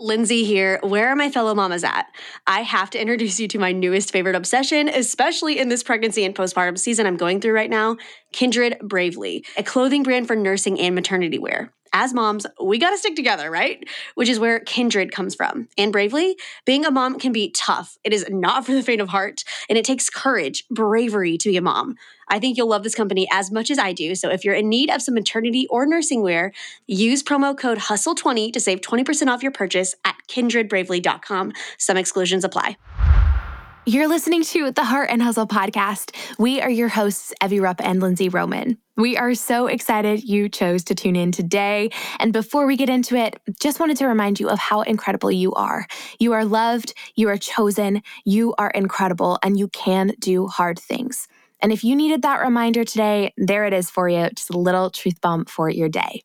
Lindsay here. Where are my fellow mamas at? I have to introduce you to my newest favorite obsession, especially in this pregnancy and postpartum season I'm going through right now Kindred Bravely, a clothing brand for nursing and maternity wear as moms, we got to stick together, right? Which is where kindred comes from. And bravely, being a mom can be tough. It is not for the faint of heart, and it takes courage, bravery to be a mom. I think you'll love this company as much as I do. So if you're in need of some maternity or nursing wear, use promo code HUSTLE20 to save 20% off your purchase at kindredbravely.com. Some exclusions apply. You're listening to the Heart and Hustle podcast. We are your hosts, Evie Rupp and Lindsay Roman. We are so excited you chose to tune in today. And before we get into it, just wanted to remind you of how incredible you are. You are loved, you are chosen, you are incredible, and you can do hard things. And if you needed that reminder today, there it is for you. Just a little truth bomb for your day.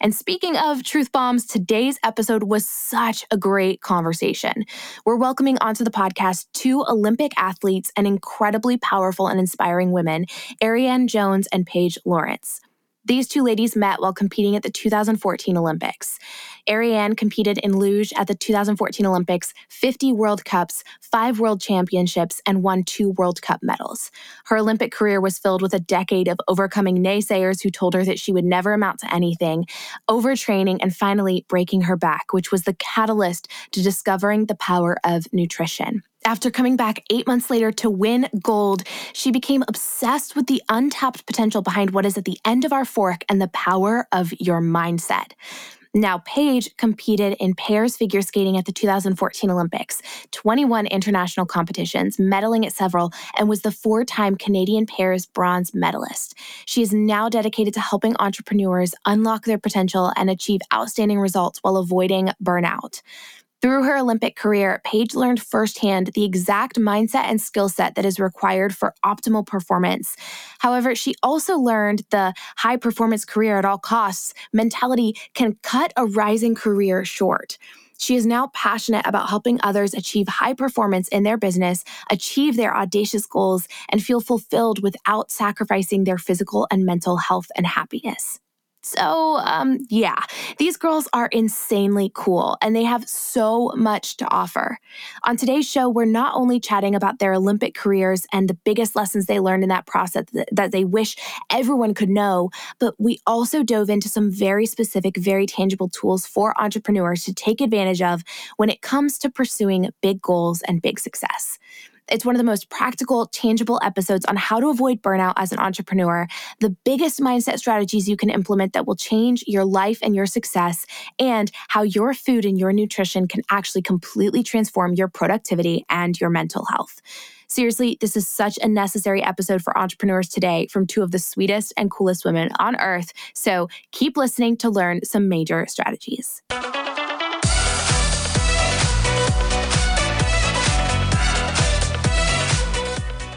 And speaking of truth bombs, today's episode was such a great conversation. We're welcoming onto the podcast two Olympic athletes and incredibly powerful and inspiring women, Arianne Jones and Paige Lawrence. These two ladies met while competing at the 2014 Olympics. Arianne competed in luge at the 2014 Olympics, 50 World Cups, five World Championships, and won two World Cup medals. Her Olympic career was filled with a decade of overcoming naysayers who told her that she would never amount to anything, overtraining, and finally breaking her back, which was the catalyst to discovering the power of nutrition. After coming back eight months later to win gold, she became obsessed with the untapped potential behind what is at the end of our fork and the power of your mindset. Now, Paige competed in pairs figure skating at the 2014 Olympics, 21 international competitions, medaling at several, and was the four time Canadian pairs bronze medalist. She is now dedicated to helping entrepreneurs unlock their potential and achieve outstanding results while avoiding burnout. Through her Olympic career, Paige learned firsthand the exact mindset and skill set that is required for optimal performance. However, she also learned the high performance career at all costs mentality can cut a rising career short. She is now passionate about helping others achieve high performance in their business, achieve their audacious goals, and feel fulfilled without sacrificing their physical and mental health and happiness. So, um, yeah, these girls are insanely cool and they have so much to offer. On today's show, we're not only chatting about their Olympic careers and the biggest lessons they learned in that process that, that they wish everyone could know, but we also dove into some very specific, very tangible tools for entrepreneurs to take advantage of when it comes to pursuing big goals and big success. It's one of the most practical, tangible episodes on how to avoid burnout as an entrepreneur, the biggest mindset strategies you can implement that will change your life and your success, and how your food and your nutrition can actually completely transform your productivity and your mental health. Seriously, this is such a necessary episode for entrepreneurs today from two of the sweetest and coolest women on earth. So keep listening to learn some major strategies.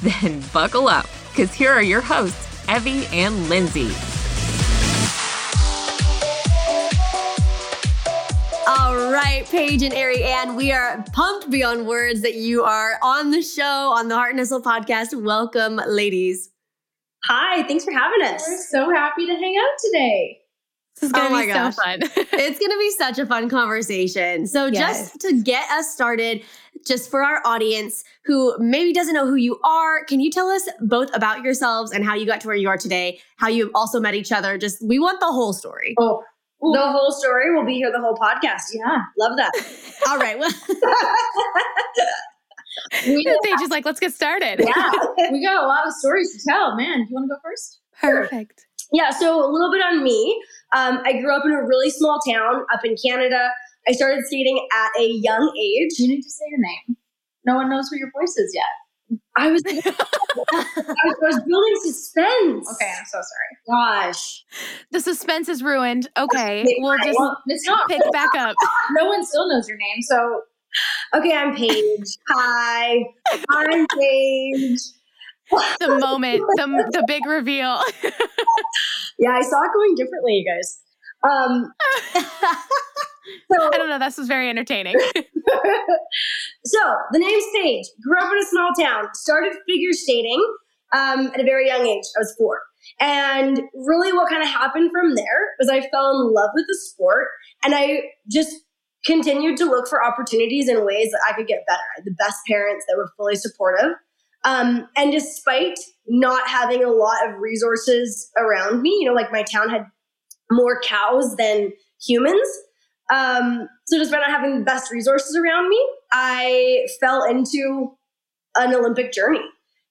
Then buckle up, because here are your hosts, Evie and Lindsay. All right, Paige and Arianne, we are pumped beyond words that you are on the show on the Heart and Hustle podcast. Welcome, ladies. Hi, thanks for having us. We're so happy to hang out today. This is gonna oh be gosh. so fun. it's gonna be such a fun conversation. So, yes. just to get us started, just for our audience who maybe doesn't know who you are, can you tell us both about yourselves and how you got to where you are today, how you also met each other? Just we want the whole story. Oh, Ooh. the whole story will be here the whole podcast. Yeah. Love that. All right. Well, we, they just like, let's get started. Yeah. we got a lot of stories to tell. Man, do you want to go first? Perfect. Yeah. So, a little bit on me. Um, I grew up in a really small town up in Canada. I started skating at a young age. You need to say your name. No one knows who your voice is yet. I was, I was, I was building suspense. Okay, I'm so sorry. Gosh, the suspense is ruined. Okay, we'll just it's not pick back up. No one still knows your name, so okay, I'm Paige. Hi, I'm Paige. the moment, the, the big reveal. yeah, I saw it going differently, you guys. Um, so, I don't know. This was very entertaining. so the name's Paige. Grew up in a small town. Started figure skating um, at a very young age. I was four. And really, what kind of happened from there was I fell in love with the sport and I just continued to look for opportunities and ways that I could get better. I had the best parents that were fully supportive. Um, and despite not having a lot of resources around me, you know, like my town had more cows than humans. Um, so despite not having the best resources around me, I fell into an Olympic journey.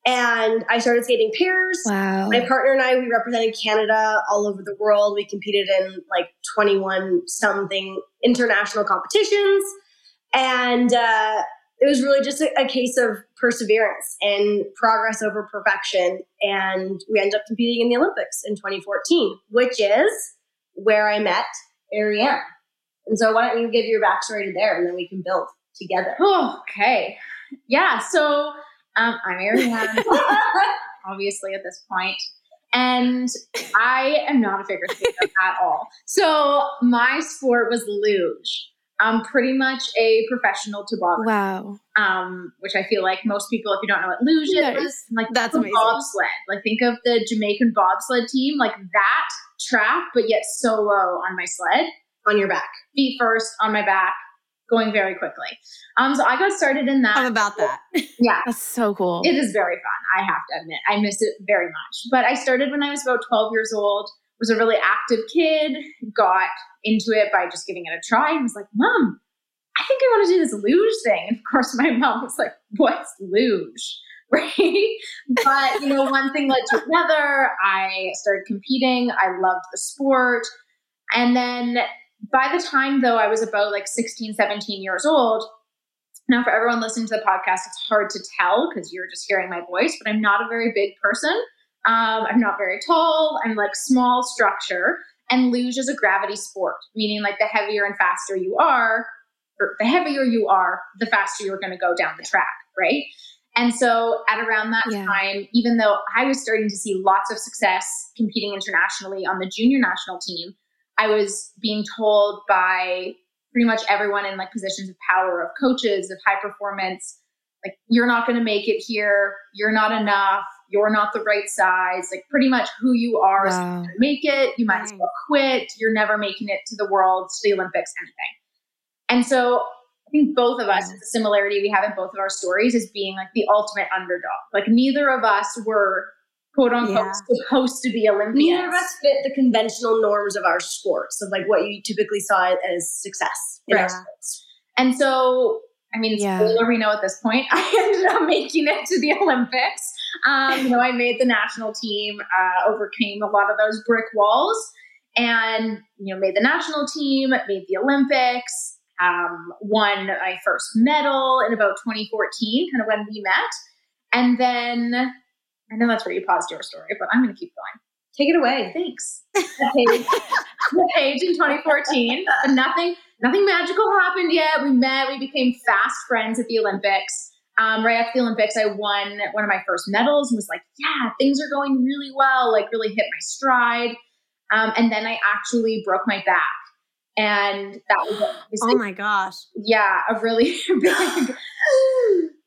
And I started skating pairs. Wow. My partner and I, we represented Canada all over the world. We competed in like 21 something international competitions. And uh, it was really just a, a, case of perseverance and progress over perfection. And we ended up competing in the Olympics in 2014, which is where I met Arianne. And so why don't you give your backstory to there and then we can build together. okay. Yeah. So um, I'm Arianne, obviously, at this point. And I am not a figure skater at all. So my sport was luge. I'm pretty much a professional toboggan. Wow. Um, which I feel like most people, if you don't know what luge nice. is, like that's amazing. bobsled. Like think of the Jamaican bobsled team, like that track, but yet solo on my sled. On your back. Feet first, on my back, going very quickly. Um, so I got started in that. I'm about that. Yeah. That's so cool. It is very fun, I have to admit. I miss it very much. But I started when I was about 12 years old, was a really active kid, got into it by just giving it a try and was like, Mom, I think I want to do this luge thing. And of course, my mom was like, What's luge? Right. but, you know, one thing led to another. I started competing. I loved the sport. And then by the time though I was about like 16, 17 years old, now for everyone listening to the podcast, it's hard to tell because you're just hearing my voice, but I'm not a very big person. Um, I'm not very tall. I'm like small structure. And luge is a gravity sport, meaning like the heavier and faster you are, or the heavier you are, the faster you're going to go down the track, right? And so at around that yeah. time, even though I was starting to see lots of success competing internationally on the junior national team, I was being told by pretty much everyone in like positions of power, of coaches, of high performance, like you're not going to make it here. You're not enough. You're not the right size. Like pretty much who you are wow. is make it. You might as well quit. You're never making it to the world, to the Olympics, anything. And so I think both of us, the similarity we have in both of our stories is being like the ultimate underdog. Like neither of us were quote unquote yeah. supposed to be Olympians. Neither of us fit the conventional norms of our sports of like what you typically saw as success in right. our sports. And so, I mean, yeah. spoiler we know at this point, I ended up making it to the Olympics. Um, you know, I made the national team, uh, overcame a lot of those brick walls, and you know, made the national team, made the Olympics, um, won my first medal in about 2014, kind of when we met, and then I know that's where you paused your story, but I'm going to keep going. Take it away. Thanks. The page, the page in 2014, but nothing, nothing magical happened yet. We met, we became fast friends at the Olympics. Um, right after the Olympics, I won one of my first medals and was like, yeah, things are going really well, like really hit my stride. Um, and then I actually broke my back. And that was oh my gosh. Yeah, a really big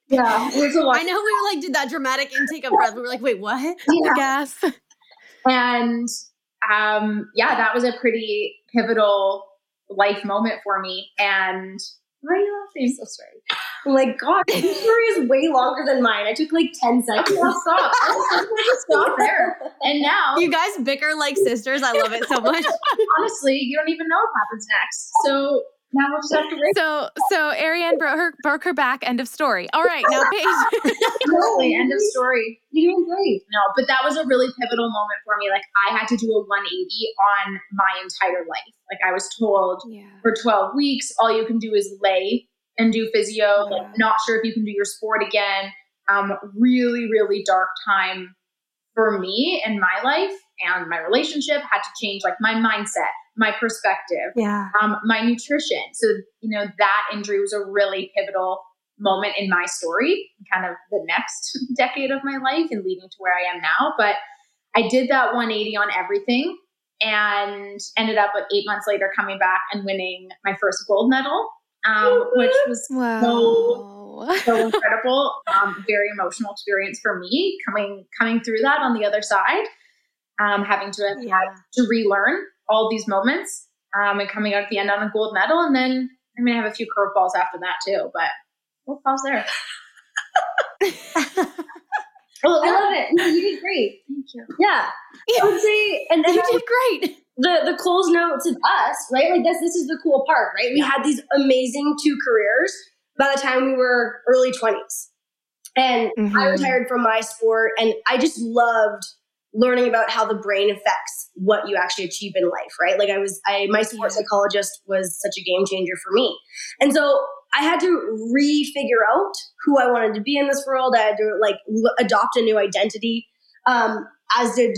yeah, it was a lot. I know we were like did that dramatic intake of breath. We were like, wait, what? Yeah. Gas. And um, yeah, that was a pretty pivotal life moment for me. And why are you laughing? So sorry. My God, this story is way longer than mine. I took like 10 seconds. I'll stop. I'll stop there. And now you guys bicker like sisters. I love it so much. Honestly, you don't even know what happens next. So now we'll just have to wait. So, so Arianne broke her broke her back. End of story. All right, now Paige. totally, end of story. You're doing great. No, but that was a really pivotal moment for me. Like I had to do a 180 on my entire life. Like I was told yeah. for 12 weeks, all you can do is lay and do physio. Like not sure if you can do your sport again. Um, really, really dark time for me in my life and my relationship had to change like my mindset my perspective, Yeah. um, my nutrition. So, you know, that injury was a really pivotal moment in my story, kind of the next decade of my life and leading to where I am now. But I did that 180 on everything and ended up like eight months later coming back and winning my first gold medal, um, which was Wow. so incredible. Um, very emotional experience for me coming coming through that on the other side, um, having to have to relearn all these moments um, and coming out at the end on a gold medal. And then I mean, I have a few curveballs after that too, but we'll pause there. Well, I love it. No, you did great. Thank you. Yeah. I would say, and, and you did great. The the Cole's note to us, right? Like this, this is the cool part, right? We had these amazing two careers by the time we were early twenties, and I Mhm. retired from my sport, and I just loved learning about how the brain affects what you actually achieve in life, right? Like I was, I my sports Yeah. psychologist was such a game changer for me, and so I had to refigure out who I wanted to be in this world. I had to like l- adopt a new identity, um, as did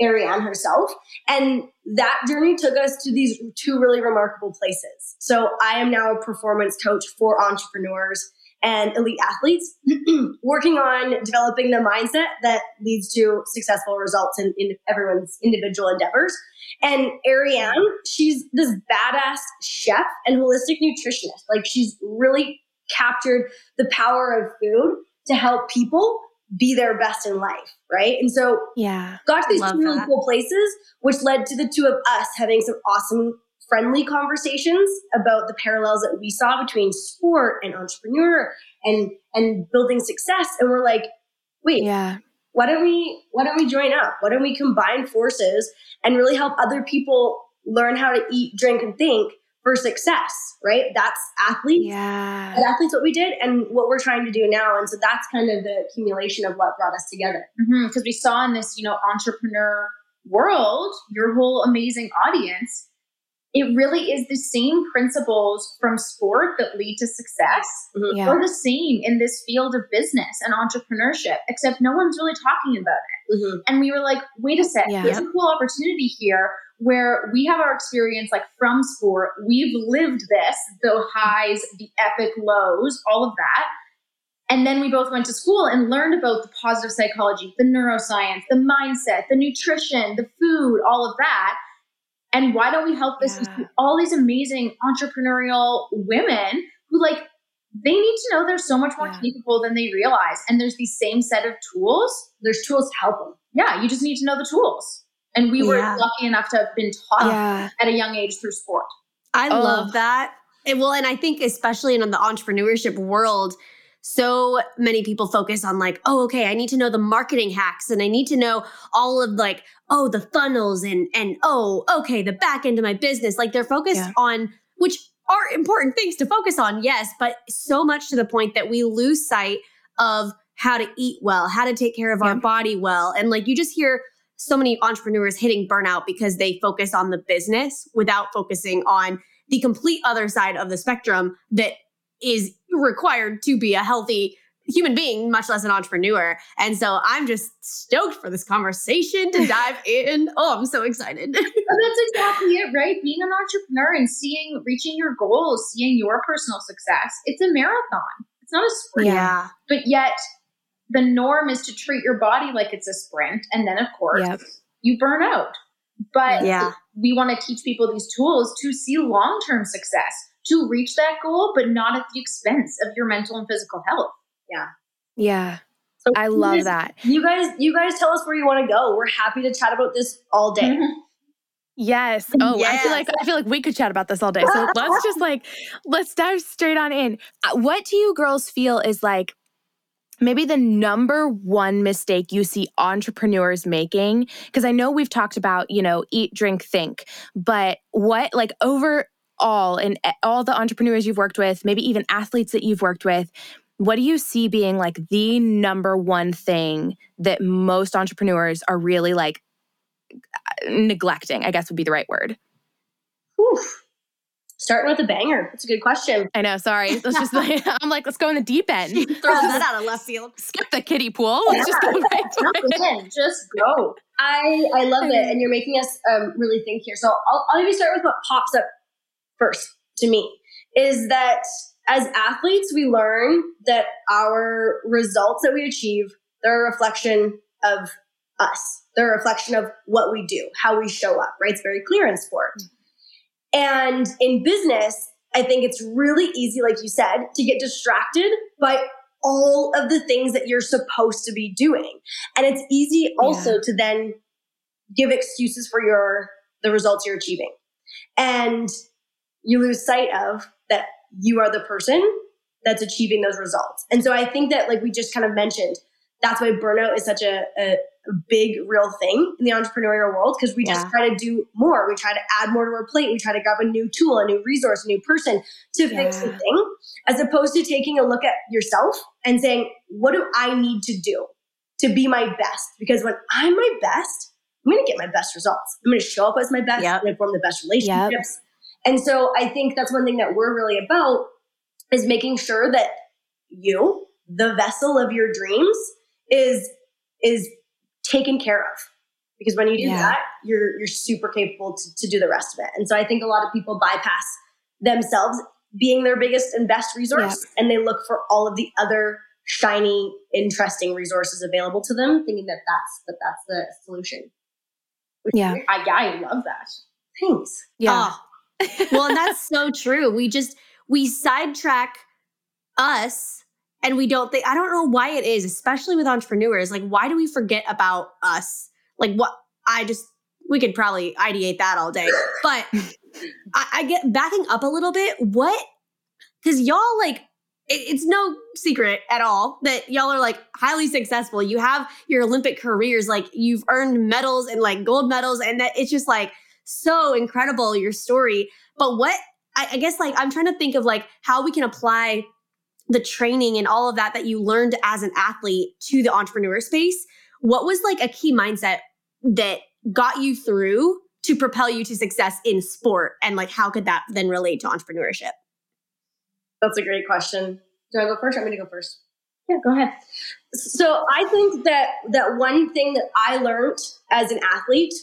Arianne herself. And that journey took us to these two really remarkable places. So I am now a performance coach for entrepreneurs and elite athletes, working on developing the mindset that leads to successful results in, in everyone's individual endeavors. And Arianne, she's this badass chef and holistic nutritionist. Like she's really captured the power of food to help people be their best in life, right? And so Yeah. got to these two really cool places, which led to the two of us having some awesome, friendly conversations about the parallels that we saw between sport and entrepreneur and and building success. And we're like, wait, Yeah. why don't we why don't we join up? Why don't we combine forces and really help other people learn how to eat, drink, and think for success, right? That's athletes. Yeah. And athletes what we did and what we're trying to do now. And so that's kind of the accumulation of what brought us together. Mm-hmm. because we saw in this you know entrepreneur world your whole amazing audience it really is the same principles from sport that lead to success Yeah. are the same in this field of business and entrepreneurship except no one's really talking about it Mhm. and we were like wait a sec Yeah. there's a cool opportunity here where we have our experience like from sport we've lived this the highs the epic lows all of that and then we both went to school and learned about the positive psychology, the neuroscience, the mindset, the nutrition, the food, all of that. And why don't we help this Yeah. all these amazing entrepreneurial women who like they need to know they're so much more Yeah. capable than they realize. And there's the same set of tools. There's tools to help them. Yeah, you just need to know the tools. And we were Yeah. lucky enough to have been taught Yeah. at a young age through sport. I Oh. love that. And well, and I think especially in the entrepreneurship world, so many people focus on like, oh, okay, I need to know the marketing hacks and I need to know all of like, oh, the funnels and and oh, okay, the back end of my business. Like they're focused Yeah. on which are important things to focus on, yes, but so much to the point that we lose sight of how to eat well, how to take care of our body well. And like you just hear so many entrepreneurs hitting burnout because they focus on the business without focusing on the complete other side of the spectrum that is required to be a healthy human being, much less an entrepreneur. And so I'm just stoked for this conversation to dive in. Oh, I'm so excited. That's exactly it, right? Being an entrepreneur and seeing, reaching your goals, seeing your personal success, it's a marathon. It's not a sprint. Yeah. But yet, the norm is to treat your body like it's a sprint. And then, of course, Yep. you burn out. But Yeah. we want to teach people these tools to see long term success, to reach that goal, but not at the expense of your mental and physical health. Yeah. So I love guys- that. You guys, you guys tell us where you want to go. We're happy to chat about this all day. Mm-hmm. Yes. Oh, I feel like I feel like we could chat about this all day. So let's just like let's dive straight on in. Uh, What do you girls feel is like maybe the number one mistake you see entrepreneurs making? Because I know we've talked about, you know, eat, drink, think, but what like overall in and all the entrepreneurs you've worked with, maybe even athletes that you've worked with, what do you see being like the number one thing that most entrepreneurs are really like neglecting, I guess would be the right word. Whew. Starting with a banger. That's a good question. I know. Sorry. Let's just like, I'm like, let's go in the deep end. Throw that out of left field. Skip the kiddie pool. Let's just go right Jump to it. in, just go. I I love it, and you're making us um, really think here. So I'll, I'll maybe start with what pops up first to me is that as athletes, we learn that our results that we achieve they're a reflection of us. They're a reflection of what we do, how we show up. Right? It's very clear in sport, and in business. I think it's really easy, like you said, to get distracted by all of the things that you're supposed to be doing. And it's easy also Yeah. to then give excuses for your the results you're achieving. And you lose sight of that you are the person that's achieving those results. And so I think that like we just kind of mentioned, that's why burnout is such a, a, big real thing in the entrepreneurial world because we just try to do more. We try to add more to our plate. We try to grab a new tool, a new resource, a new person to fix the thing, as opposed to taking a look at yourself and saying, what do I need to do to be my best? Because when I'm my best, I'm going to get my best results. I'm going to show up as my best. Yep. I'm going to form the best relationships. And so I think that's one thing that we're really about is making sure that you, the vessel of your dreams, is is taken care of. Because when you do Yeah. that, you're you're super capable to, to do the rest of it. And so I think a lot of people bypass themselves being their biggest and best resource and they look for all of the other shiny, interesting resources available to them, thinking that that's that that's the solution. Yeah. I, yeah, I love that. Thanks. Yeah. Oh. Well, and that's so true. We just we sidetrack us and we don't think I don't know why it is, especially with entrepreneurs. Like, why do we forget about us? Like what I just we could probably ideate that all day. But I, I get backing up a little bit. What because y'all like it's no secret at all that y'all are like highly successful. You have your Olympic careers, like you've earned medals and like gold medals, and that it's just like so incredible your story. But what I, I guess like I'm trying to think of like how we can apply the training and all of that that you learned as an athlete to the entrepreneur space. What was like a key mindset that got you through to propel you to success in sport, and like how could that then relate to entrepreneurship? That's a great question. Do I go first? I'm going to go first. Yeah, go ahead. So I think that that one thing that I learned as an athlete,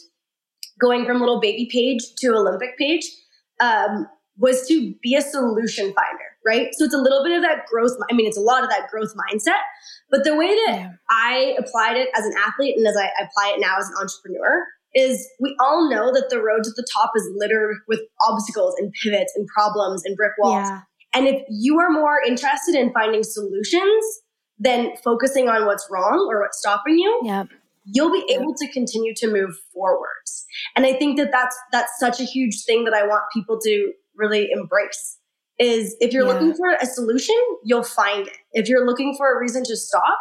going from little baby Paige to Olympic Paige, um, was to be a solution finder. Right. So it's a little bit of that growth. I mean, it's a lot of that growth mindset. But the way that Yeah. I applied it as an athlete and as I apply it now as an entrepreneur is we all know that the road to the top is littered with obstacles and pivots and problems and brick walls. And if you are more interested in finding solutions than focusing on what's wrong or what's stopping you, Yep. You'll be able to continue to move forwards. And I think that that's that's such a huge thing that I want people to really embrace. Is if you're Yeah. looking for a solution, you'll find it. If you're looking for a reason to stop,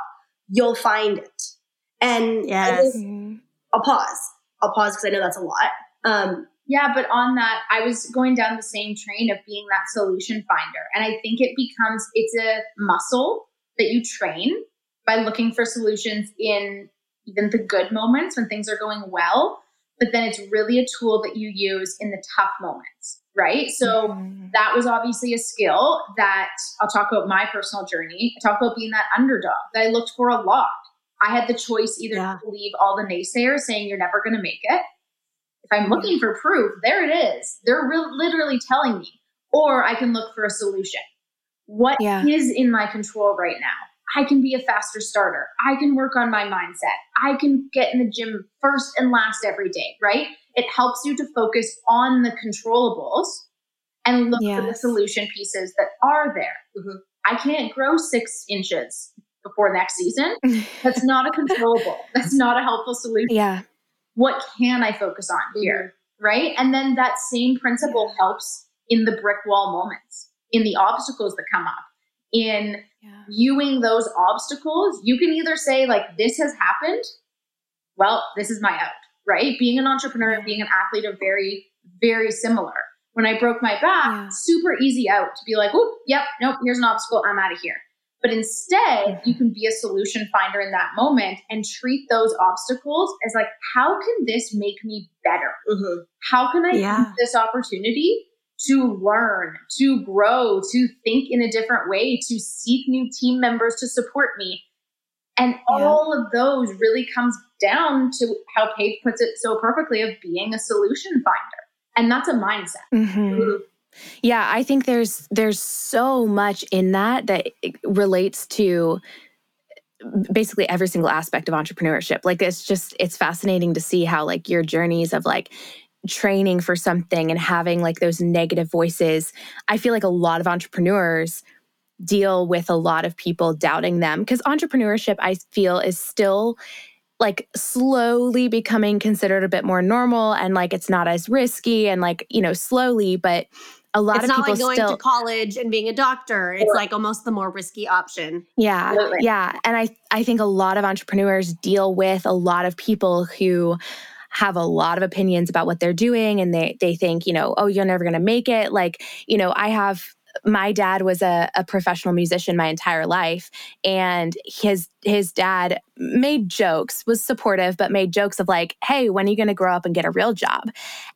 you'll find it. And Yes. think- Mhm. I'll pause. I'll pause because I know that's a lot. Um, Yeah, but on that, I was going down the same train of being that solution finder. And I think it becomes, it's a muscle that you train by looking for solutions in even the good moments when things are going well. But then it's really a tool that you use in the tough moments, right? So Mhm. that was obviously a skill that I'll talk about my personal journey. I talk about being that underdog that I looked for a lot. I had the choice either Yeah. to believe all the naysayers saying you're never going to make it. If I'm looking for proof, there it is. They're real literally telling me. Or I can look for a solution. What is Yeah. in my control right now? I can be a faster starter. I can work on my mindset. I can get in the gym first and last every day, right? It helps you to focus on the controllables and look for the solution pieces that are there. Mhm. I can't grow six inches before next season. That's not a controllable. That's not a helpful solution. yeah. What can I focus on here? Right. And then that same principle helps in the brick wall moments, in the obstacles that come up, in Yeah. viewing those obstacles. You can either say, like, this has happened. Well, this is my out, right? Being an entrepreneur, and being an athlete are very, very similar. When I broke my back, Yeah. super easy out to be like, oh, yep, nope, here's an obstacle. I'm out of here. But instead, you can be a solution finder in that moment and treat those obstacles as like, how can this make me better? mhm. How can I Yeah. use this opportunity to learn, to grow, to think in a different way, to seek new team members to support me. And yeah. all of those really comes down to how Paige puts it so perfectly of being a solution finder. And that's a mindset. Mm-hmm. Yeah, I think there's there's so much in that that relates to basically every single aspect of entrepreneurship. Like it's just it's fascinating to see how like your journeys of like training for something and having like those negative voices. I feel like a lot of entrepreneurs deal with a lot of people doubting them because entrepreneurship I feel is still like slowly becoming considered a bit more normal and like it's not as risky and like you know slowly but a lot it's of people like going still to college and being a doctor. It's like almost the more risky option. Yeah. Absolutely. Yeah. And I I think a lot of entrepreneurs deal with a lot of people who have a lot of opinions about what they're doing and they they think, you know, oh, you're never going to make it. Like, you know, I have my dad was a, a, professional musician my entire life and his his dad made jokes was supportive but made jokes of like hey when are you going to grow up and get a real job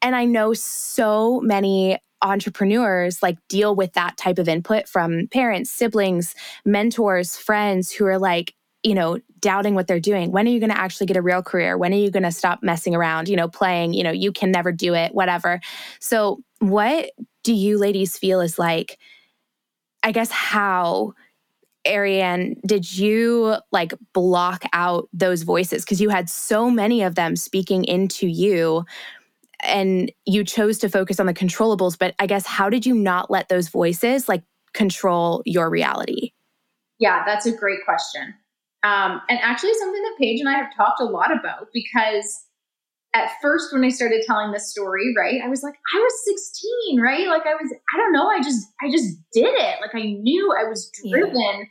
and i know so many entrepreneurs like deal with that type of input from parents, siblings, mentors, friends who are like, you know, doubting what they're doing. When are you going to actually get a real career? When are you going to stop messing around, you know, playing, you know, you can never do it, whatever. So, what do you ladies feel is like, I guess, how Arianne, did you like block out those voices? Because you had so many of them speaking into you and you chose to focus on the controllables but i guess how did you not let those voices like control your reality yeah that's a great question um, and actually something that paige and i have talked a lot about because at first when i started telling this story right i was like i was 16 right like i was i don't know i just i just did it like i knew i was driven yeah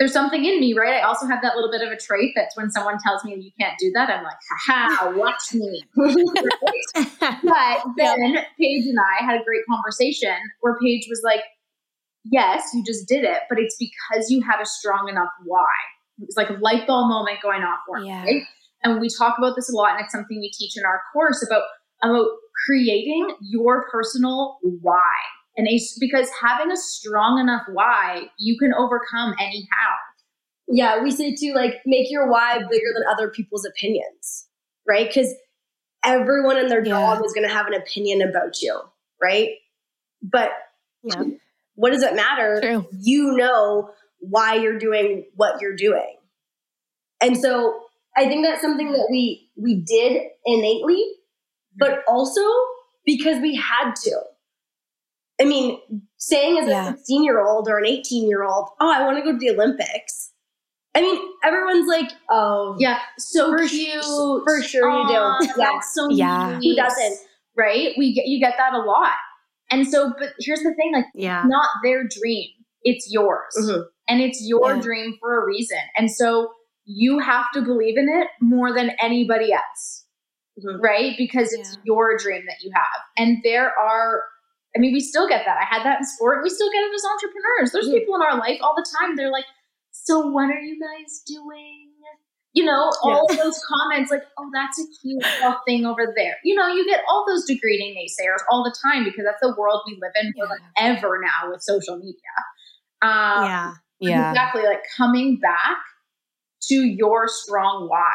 there's something in me, right? I also have that little bit of a trait that's when someone tells me you can't do that, I'm like, ha, watch me. but then Paige and I had a great conversation where Paige was like, yes, you just did it, but it's because you had a strong enough why. It was like a light bulb moment going off for yeah. me, right? And we talk about this a lot, and it's something we teach in our course about about creating your personal why and a, because having a strong enough why, you can overcome any how. Yeah, we say to like make your why bigger than other people's opinions, right? Because everyone and their dog yeah. is going to have an opinion about you, right? But yeah. what does it matter? True. You know why you're doing what you're doing. And so I think that's something that we we did innately, but also because we had to. I mean, saying as yeah. a 16 year old or an 18 year old, oh, I want to go to the Olympics. I mean, everyone's like, oh, yeah, so for cute. for sure you do. Yeah. So yeah. Who doesn't? Right? We get you get that a lot. And so, but here's the thing: like, yeah, not their dream; it's yours, mm-hmm. And it's your yeah. dream for a reason. And so, you have to believe in it more than anybody else, mm-hmm. right? Because it's yeah. your dream that you have. And there are I mean, we still get that. I had that in sport. We still get it as entrepreneurs. There's people in our life all the time. They're like, so what are you guys doing? You know, all yeah. those comments like, oh, that's a cute little thing over there. You know, you get all those degrading naysayers all the time because that's the world we live in yeah. forever now with social media. Um, yeah. Yeah. Exactly. Like coming back to your strong why.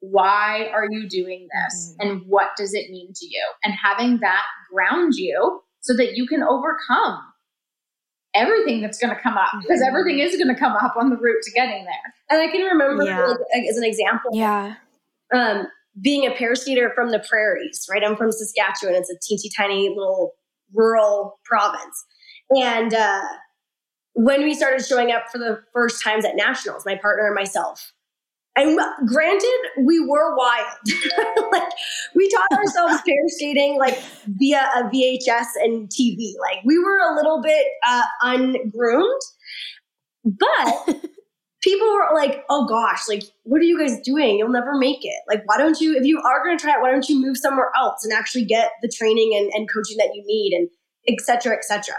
Why are you doing this? Mm-hmm. And what does it mean to you? And having that ground you so that you can overcome everything that's going to come up because mm-hmm. everything is going to come up on the route to getting there. And I can remember yeah. like, as an example, yeah, um, being a pair skater from the prairies. Right, I'm from Saskatchewan. It's a teensy tiny little rural province, and uh, when we started showing up for the first times at nationals, my partner and myself, and granted, we were wild. like we taught ourselves pair skating like via a VHS and TV. Like we were a little bit uh, ungroomed, but people were like, "Oh gosh, like what are you guys doing? You'll never make it. Like why don't you? If you are going to try it, why don't you move somewhere else and actually get the training and, and coaching that you need and etc. etc."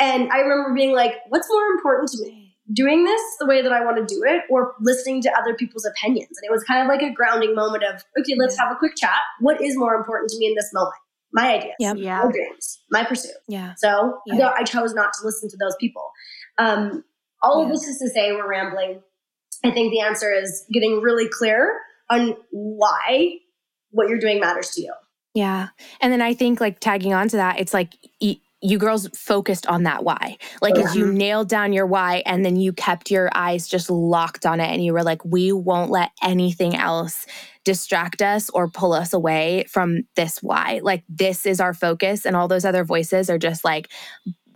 And I remember being like, "What's more important to me?" doing this the way that I want to do it or listening to other people's opinions. And it was kind of like a grounding moment of, okay, let's have a quick chat. What is more important to me in this moment? my ideas, Yep. Yeah. my dreams, my pursuit. Yeah. So Yeah. I chose not to listen to those people. Um, all of this is to say we're rambling. I think the answer is getting really clear on why what you're doing matters to you. Yeah. And then I think like tagging on to that, it's like y- you girls focused on that why. Like oh, as you nailed down your why and then you kept your eyes just locked on it and you were like, we won't let anything else distract us or pull us away from this why. Like this is our focus and all those other voices are just like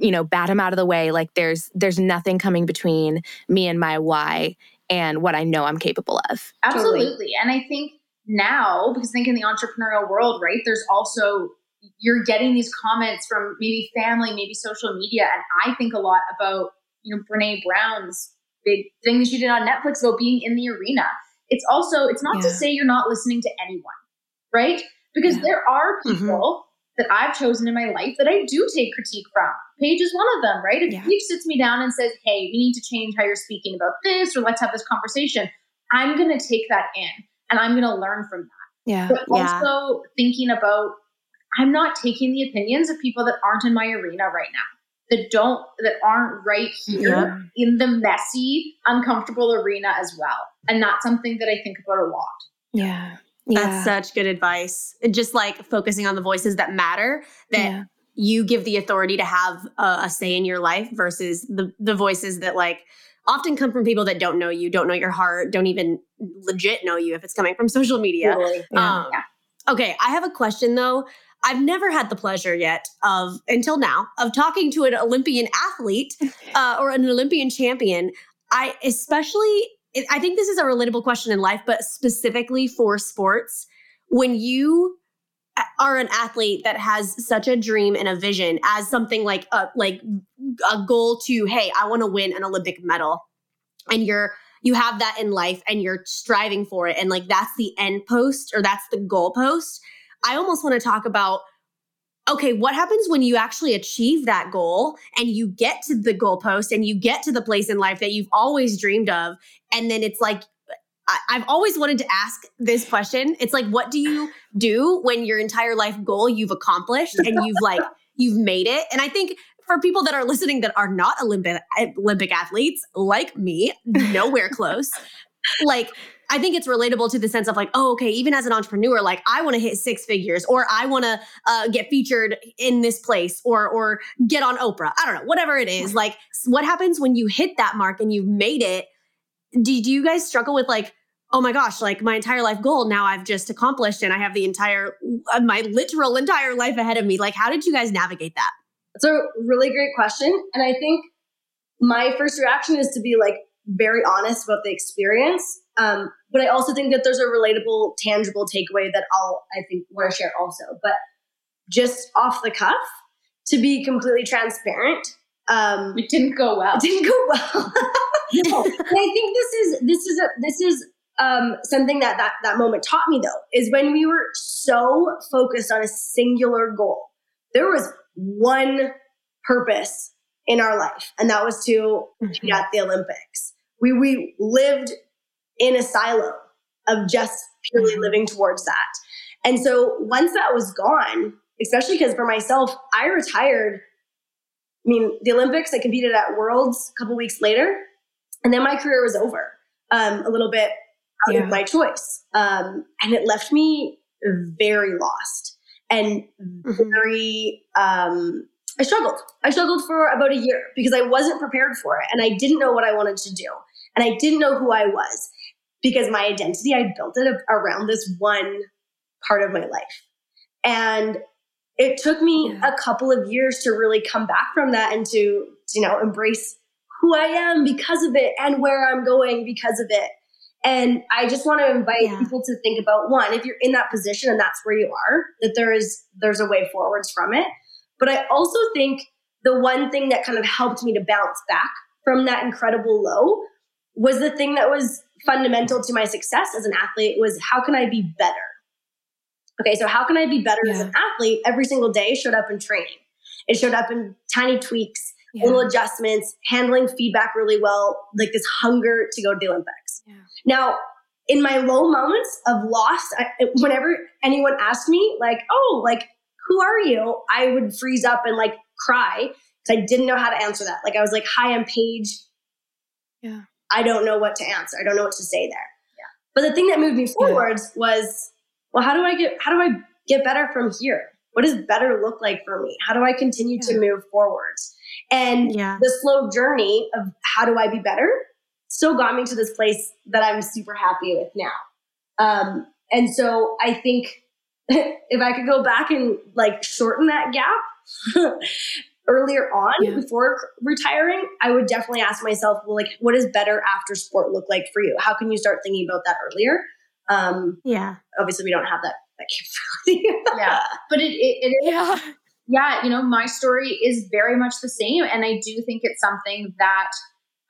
you know, bat them out of the way. Like there's there's nothing coming between me and my why and what I know I'm capable of. Totally. Absolutely. And I think now, because I think in the entrepreneurial world, right, there's also you're getting these comments from maybe family, maybe social media. And I think a lot about, you know, Brene Brown's big thing that she did on Netflix about being in the arena. It's also, it's not to say you're not listening to anyone, right? Because Yeah. there are Mhm. people that I've chosen in my life that I do take critique from. Paige is one of them, right? If Yeah. Paige sits me down and says, hey, we need to change how you're speaking about this, or let's have this conversation, I'm going to take that in and I'm going to learn from that. Yeah. But Yeah. also thinking about, I'm not taking the opinions of people that aren't in my arena right now, that don't, that aren't right here Yeah. in the messy, uncomfortable arena as well. And that's something that I think about a lot. Yeah. Yeah. That's such good advice. And just like focusing on the voices that matter, that yeah. you give the authority to have a, a say in your life versus the the voices that like often come from people that don't know you, don't know your heart, don't even legit know you if it's coming from social media. Totally. Yeah. Um, Okay, I have a question though. I've never had the pleasure yet of, until now, of talking to an Olympian athlete uh, or an Olympian champion. I especially, I think this is a relatable question in life, but specifically for sports. When you are an athlete that has such a dream and a vision as something like a like a goal to, hey, I want to win an Olympic medal, and you're you have that in life and you're striving for it and like that's the end post or that's the goal post i almost want to talk about okay what happens when you actually achieve that goal and you get to the goal post and you get to the place in life that you've always dreamed of and then it's like I've always wanted to ask this question. It's like, what do you do when your entire life goal you've accomplished and you've like you've made it? And I think for people that are listening that are not Olympic Olympic athletes like me, nowhere close, like I think it's relatable to the sense of like, oh, okay, even as an entrepreneur, like I want to hit six figures, or I want to uh, get featured in this place, or or get on Oprah. I don't know, whatever it is. Like, what happens when you hit that mark and you've made it? Do, do you guys struggle with like, oh my gosh, like my entire life goal now I've just accomplished, and I have the entire uh, my literal entire life ahead of me? Like, how did you guys navigate that? It's a really great question. And I think my first reaction is to be like very honest about the experience. Um, but I also think that there's a relatable, tangible takeaway that I'll, I think, want to share also. But just off the cuff, to be completely transparent, um, It didn't go well. it didn't go well. no. I think this is this is a this is um, something that, that that moment taught me though is when we were so focused on a singular goal. There was one purpose in our life, and that was to be at the Olympics. We we lived in a silo of just purely Mhm. living towards that. And so once that was gone, especially because for myself, I retired. I mean, the Olympics, I competed at Worlds a couple weeks later, and then my career was over um, a little bit out Yeah. of my choice. Um, and it left me very lost and very, um, I struggled. I struggled for about a year because I wasn't prepared for it and I didn't know what I wanted to do. And I didn't know who I was because my identity, I built it around this one part of my life. And it took me a couple of years to really come back from that and to, you know, embrace who I am because of it and where I'm going because of it. And I just want to invite Yeah. people to think about one, if you're in that position and that's where you are, that there is there's a way forwards from it. But I also think the one thing that kind of helped me to bounce back from that incredible low was the thing that was fundamental to my success as an athlete was how can I be better? Okay, so how can I be better as an athlete every single day showed up in training. It showed up in tiny tweaks, Yeah. little adjustments, handling feedback really well, like this hunger to go to the Olympics. Yeah. Now, in my low moments of loss, I, whenever anyone asked me, like, oh, like, who are you? I would freeze up and like cry because I didn't know how to answer that. Like I was like, hi, I'm Paige. Yeah. I don't know what to answer. I don't know what to say there. Yeah. But the thing that moved me forwards yeah. was, well, how do I get how do I get better from here? What does better look like for me? How do I continue yeah. to move forwards? And yeah. the slow journey of how do I be better still got me to this place that I'm super happy with now. Um, and so I think if I could go back and like shorten that gap earlier on yeah. before retiring, I would definitely ask myself, well, like, what does better after sport look like for you? How can you start thinking about that earlier? Um, yeah. Obviously, we don't have that that capability. yeah, but it, it, it yeah. Yeah, you know, my story is very much the same, and I do think it's something that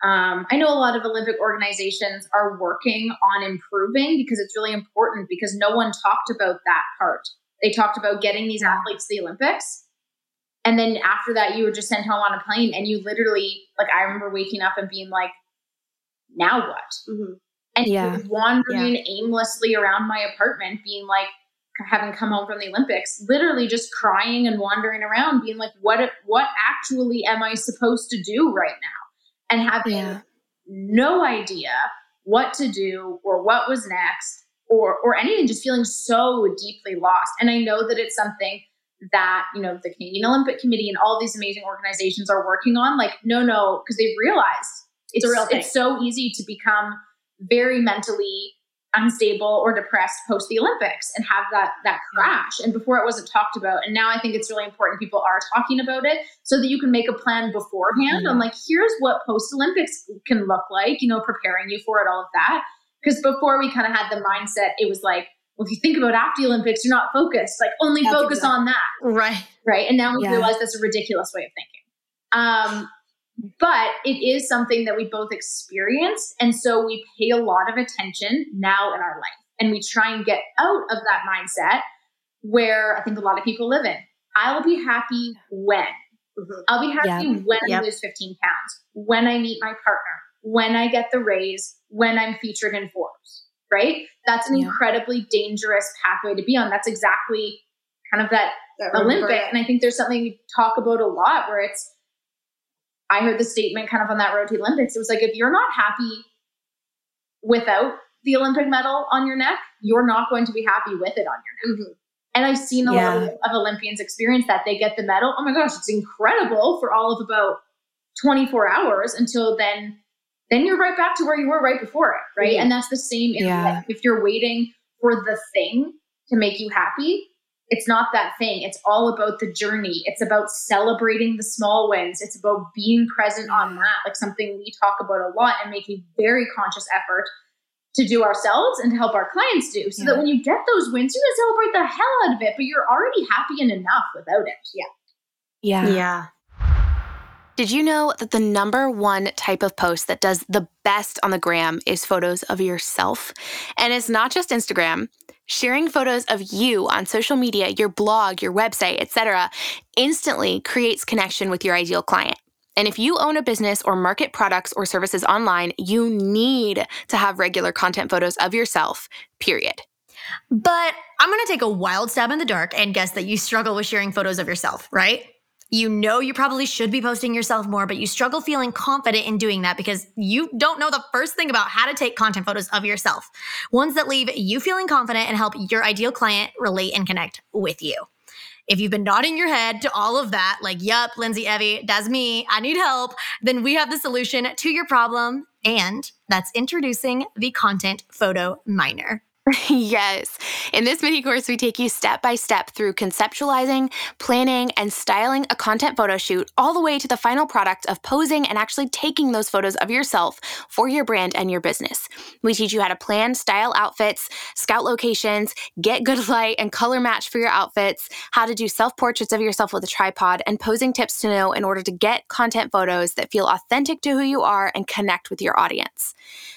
um, I know a lot of Olympic organizations are working on improving because it's really important because no one talked about that part. They talked about getting these athletes to the Olympics. And then after that, you were just sent home on a plane and you literally, like, I remember waking up and being like, now what? Mm-hmm. And yeah. wandering yeah. aimlessly around my apartment, being like, having come home from the Olympics, literally just crying and wandering around, being like, what, what actually am I supposed to do right now? and having yeah. no idea what to do or what was next or or anything just feeling so deeply lost and i know that it's something that you know the canadian olympic committee and all these amazing organizations are working on like no no because they've realized it's, it's a real thing. it's so easy to become very mentally unstable or depressed post the Olympics and have that that crash. And before it wasn't talked about. And now I think it's really important people are talking about it so that you can make a plan beforehand mm-hmm. on like here's what post Olympics can look like, you know, preparing you for it, all of that. Because before we kind of had the mindset, it was like, well, if you think about after the Olympics, you're not focused. Like only that's focus exactly. on that. Right. Right. And now we yeah. realize that's a ridiculous way of thinking. Um, but it is something that we both experience. And so we pay a lot of attention now in our life. And we try and get out of that mindset where I think a lot of people live in. I'll be happy when. Mm-hmm. I'll be happy yep. when yep. I lose 15 pounds, when I meet my partner, when I get the raise, when I'm featured in Forbes, right? That's an incredibly dangerous pathway to be on. That's exactly kind of that, that Olympic. And I think there's something we talk about a lot where it's I heard the statement kind of on that road to Olympics. It was like, if you're not happy without the Olympic medal on your neck, you're not going to be happy with it on your neck. Mm-hmm. And I've seen a yeah. lot of Olympians experience that. They get the medal. Oh my gosh, it's incredible for all of about 24 hours until then then you're right back to where you were right before it, right? Mm-hmm. And that's the same yeah. If you're waiting for the thing to make you happy, it's not that thing. It's all about the journey. It's about celebrating the small wins. It's about being present on that, like something we talk about a lot and make a very conscious effort to do ourselves and to help our clients do. So yeah. that when you get those wins, you can celebrate the hell out of it, but you're already happy and enough without it. Yeah. Yeah. Yeah. Did you know that the number one type of post that does the best on the gram is photos of yourself? And it's not just Instagram. Sharing photos of you on social media, your blog, your website, etc., instantly creates connection with your ideal client. And if you own a business or market products or services online, you need to have regular content photos of yourself, period. But I'm going to take a wild stab in the dark and guess that you struggle with sharing photos of yourself, right? You know you probably should be posting yourself more, but you struggle feeling confident in doing that because you don't know the first thing about how to take content photos of yourself. Ones that leave you feeling confident and help your ideal client relate and connect with you. If you've been nodding your head to all of that, like, yup, Lindsay Evie, that's me, I need help, then we have the solution to your problem. And that's introducing the Content Photo Miner. Yes. In this mini course, we take you step by step through conceptualizing, planning, and styling a content photo shoot, all the way to the final product of posing and actually taking those photos of yourself for your brand and your business. We teach you how to plan, style outfits, scout locations, get good light and color match for your outfits, how to do self portraits of yourself with a tripod, and posing tips to know in order to get content photos that feel authentic to who you are and connect with your audience.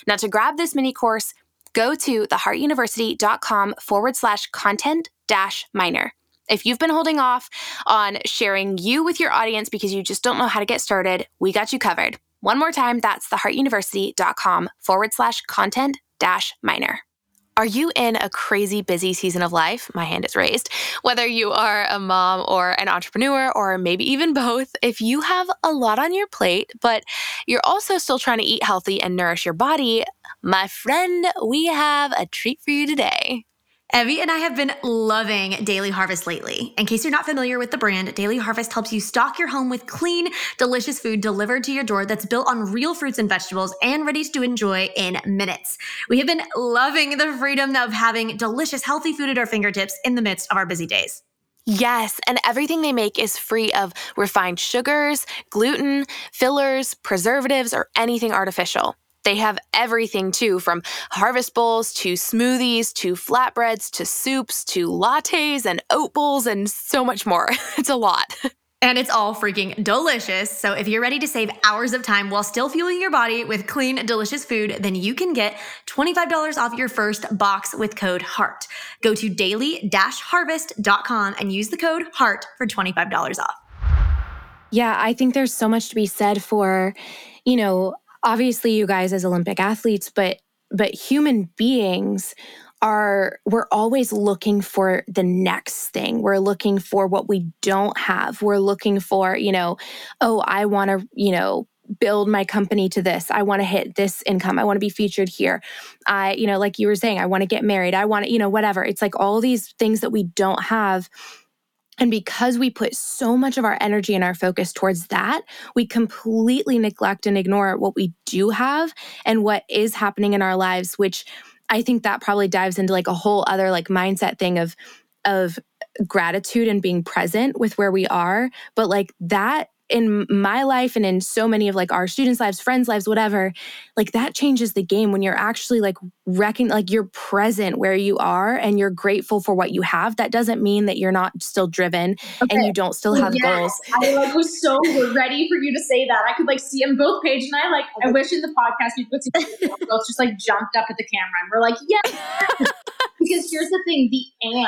Now, to grab this mini course, go to theheartuniversity.com forward slash content dash miner. If you've been holding off on sharing you with your audience because you just don't know how to get started, we got you covered. One more time, that's theheartuniversity.com forward slash content dash miner. Are you in a crazy busy season of life? My hand is raised. Whether you are a mom or an entrepreneur, or maybe even both, if you have a lot on your plate, but you're also still trying to eat healthy and nourish your body, my friend, we have a treat for you today. Evie and I have been loving Daily Harvest lately. In case you're not familiar with the brand, Daily Harvest helps you stock your home with clean, delicious food delivered to your door that's built on real fruits and vegetables and ready to enjoy in minutes. We have been loving the freedom of having delicious, healthy food at our fingertips in the midst of our busy days. Yes, and everything they make is free of refined sugars, gluten, fillers, preservatives, or anything artificial. They have everything too, from harvest bowls to smoothies to flatbreads to soups to lattes and oat bowls and so much more. it's a lot. And it's all freaking delicious. So if you're ready to save hours of time while still fueling your body with clean, delicious food, then you can get $25 off your first box with code HEART. Go to daily-harvest.com and use the code HEART for $25 off. Yeah, I think there's so much to be said for, you know, obviously you guys as Olympic athletes, but but human beings are we're always looking for the next thing. We're looking for what we don't have. We're looking for, you know, oh, I want to, you know, build my company to this. I want to hit this income. I want to be featured here. I, you know, like you were saying, I want to get married. I want to, you know, whatever. It's like all these things that we don't have and because we put so much of our energy and our focus towards that, we completely neglect and ignore what we do have and what is happening in our lives, which I think that probably dives into like a whole other like mindset thing of of gratitude and being present with where we are. But like that in my life and in so many of like our students' lives, friends' lives, whatever, like that changes the game when you're actually like wrecking, like you're present where you are and you're grateful for what you have. That doesn't mean that you're not still driven okay. and you don't still have yes. goals. I like was so ready for you to say that. I could like see them both Paige and I like I wish in the podcast we could see both just like jumped up at the camera and we're like, yeah. because here's the thing, the and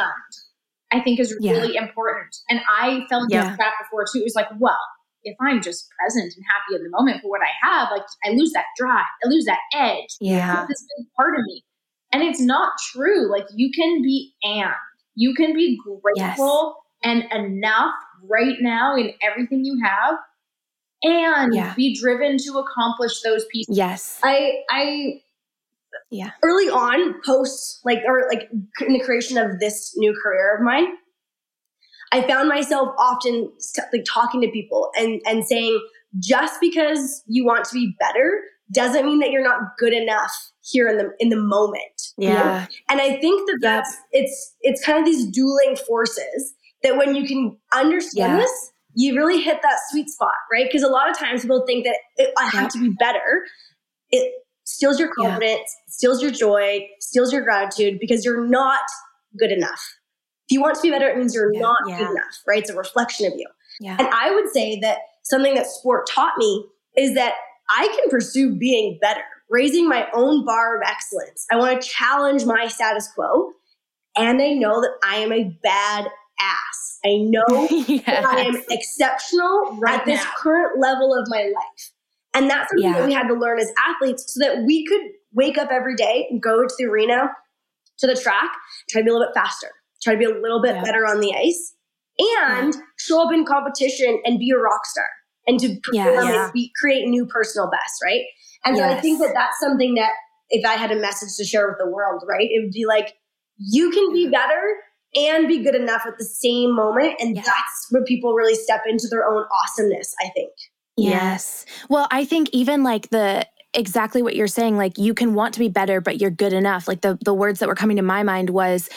I think is really yeah. important. And I fell into yeah. that before too. It was like, well, if I'm just present and happy in the moment for what I have, like I lose that drive, I lose that edge. Yeah. This big part of me. And it's not true. Like you can be and you can be grateful yes. and enough right now in everything you have and yeah. be driven to accomplish those pieces. Yes. I I yeah. Early on, post like or like in the creation of this new career of mine, I found myself often like talking to people and and saying just because you want to be better doesn't mean that you're not good enough here in the in the moment. Yeah. You know? And I think that that's it's it's kind of these dueling forces that when you can understand yeah. this, you really hit that sweet spot, right? Because a lot of times people think that it, I have to be better. It steals your confidence, yeah. steals your joy, steals your gratitude because you're not good enough. If you want to be better, it means you're yeah, not yeah. good enough, right? It's a reflection of you. Yeah. And I would say that something that sport taught me is that I can pursue being better, raising my own bar of excellence. I want to challenge my status quo. And I know that I am a bad ass. I know yes. that I am exceptional right at this now. current level of my life. And that's something yeah. that we had to learn as athletes so that we could wake up every day and go to the arena, to the track, try to be a little bit faster, try to be a little bit yeah. better on the ice, and yeah. show up in competition and be a rock star and to perform yeah, and be, create new personal best, right? And yes. so I think that that's something that if I had a message to share with the world, right, it would be like, you can be better and be good enough at the same moment. And that's where people really step into their own awesomeness, I think. Yes. Well, I think even like the exactly what you're saying like you can want to be better but you're good enough like the the words that were coming to my mind was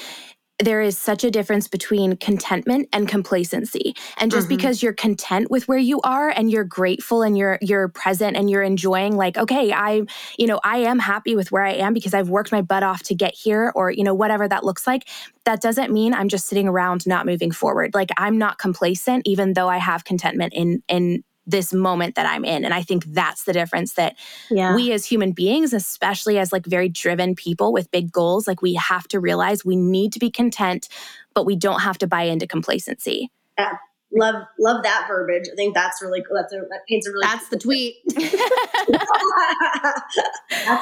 there is such a difference between contentment and complacency. And just mm-hmm. because you're content with where you are and you're grateful and you're you're present and you're enjoying like okay, I you know, I am happy with where I am because I've worked my butt off to get here or you know whatever that looks like, that doesn't mean I'm just sitting around not moving forward. Like I'm not complacent even though I have contentment in in this moment that I'm in. And I think that's the difference that yeah. we as human beings, especially as like very driven people with big goals, like we have to realize we need to be content, but we don't have to buy into complacency. Yeah. Love, love that verbiage. I think that's really cool. That's a, that paints a really. That's the tweet. that's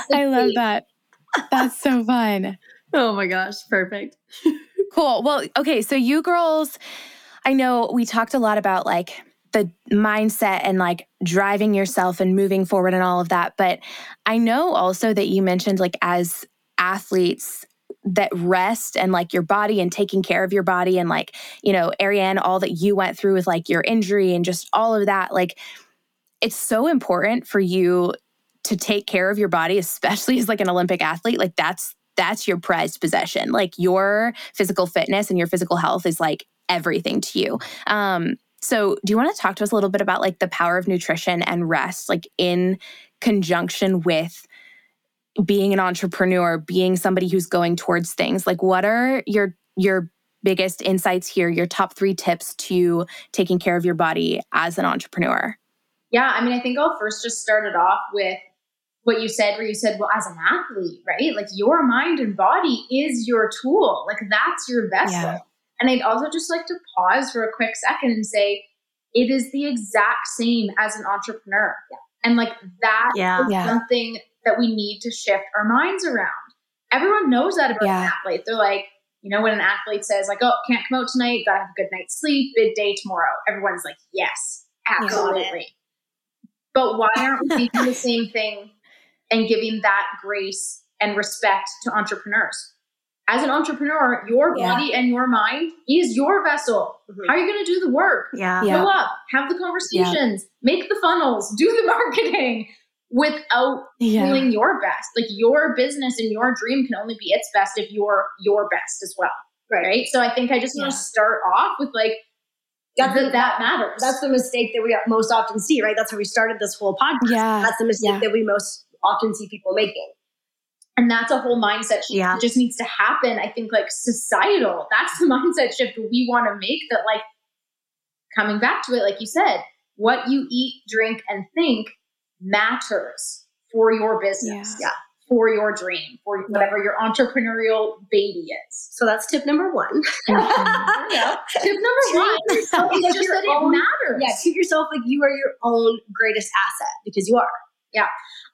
the I tweet. love that. That's so fun. Oh my gosh, perfect. cool. Well, okay, so you girls, I know we talked a lot about like the mindset and like driving yourself and moving forward and all of that, but I know also that you mentioned like as athletes that rest and like your body and taking care of your body and like, you know, Arianne, all that you went through with like your injury and just all of that, like it's so important for you to take care of your body, especially as like an Olympic athlete. Like that's that's your prized possession. Like your physical fitness and your physical health is like everything to you. Um, so do you want to talk to us a little bit about like the power of nutrition and rest, like in conjunction with being an entrepreneur, being somebody who's going towards things? Like what are your your biggest insights here, your top three tips to taking care of your body as an entrepreneur? Yeah, I mean, I think I'll first just start it off with what you said, where you said, well, as an athlete, right? Like your mind and body is your tool, like that's your vessel. Yeah. And I'd also just like to pause for a quick second and say, it is the exact same as an entrepreneur. Yeah. And like that yeah. is yeah. something that we need to shift our minds around. Everyone knows that about an athlete. They're like, you know, when an athlete says, like, oh, can't come out tonight, gotta have a good night's sleep, big day tomorrow. Everyone's like, yes, absolutely. But why aren't we doing the same thing and giving that grace and respect to entrepreneurs? As an entrepreneur, your body yeah. and your mind is your vessel. Mm-hmm. How are you going to do the work? Yeah. Show up, have the conversations, yeah. make the funnels, do the marketing without yeah. doing your best. Like your business and your dream can only be its best if you're your best as well. Right. right? So I think I just want to start off with like that's that, the, that matters. That's the mistake that we most often see, right? That's how we started this whole podcast. Yeah. That's the mistake yeah. that we most often see people making. And that's a whole mindset shift yeah. that just needs to happen. I think like societal, that's the mindset shift we want to make that like coming back to it, like you said, what you eat, drink, and think matters for your business. Yeah. yeah for your dream, for whatever your entrepreneurial baby is. So that's tip number one. yeah. Tip number one is just that it matters. Yeah, treat yourself like you are your own greatest asset because you are. Yeah.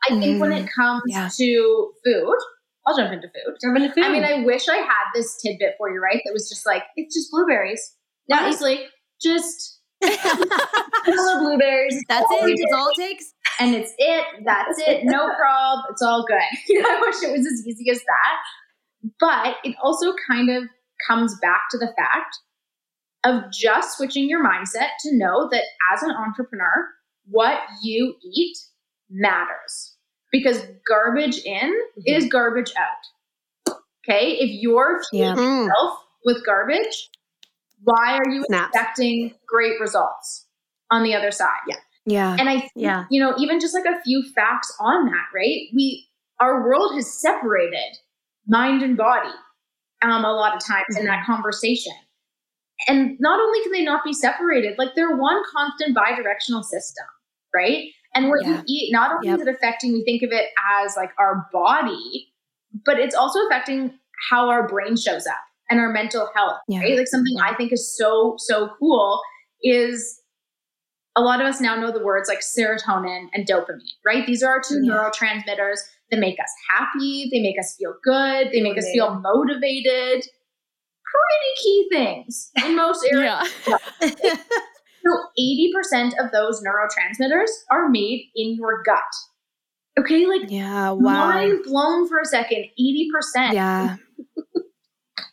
I mm. think when it mm-hmm. comes yeah. to food, I'll jump into food. Jump into food. I mean, I wish I had this tidbit for you, right? That was just like, it's just blueberries. Yeah. Honestly, just blueberries. That's it. That's all it takes and it's it. That's it. No problem. It's all good. I wish it was as easy as that. But it also kind of comes back to the fact of just switching your mindset to know that as an entrepreneur, what you eat matters because garbage in mm-hmm. is garbage out. Okay. If you're feeding yeah. yourself with garbage, why are you Snaps. expecting great results on the other side? Yeah. Yeah. And I think, yeah. you know, even just like a few facts on that, right? We, our world has separated mind and body um, a lot of times mm-hmm. in that mm-hmm. conversation. And not only can they not be separated, like they're one constant bi-directional system, right? And what yeah. you eat, not only yep. is it affecting, we think of it as like our body, but it's also affecting how our brain shows up and our mental health, yeah. right? Like something I think is so, so cool is a lot of us now know the words like serotonin and dopamine, right? These are our two yeah. neurotransmitters that make us happy, they make us feel good, they make us feel motivated. Pretty key things in most areas. Yeah. so 80% of those neurotransmitters are made in your gut. Okay, like yeah, wow. mind blown for a second. 80%. Yeah.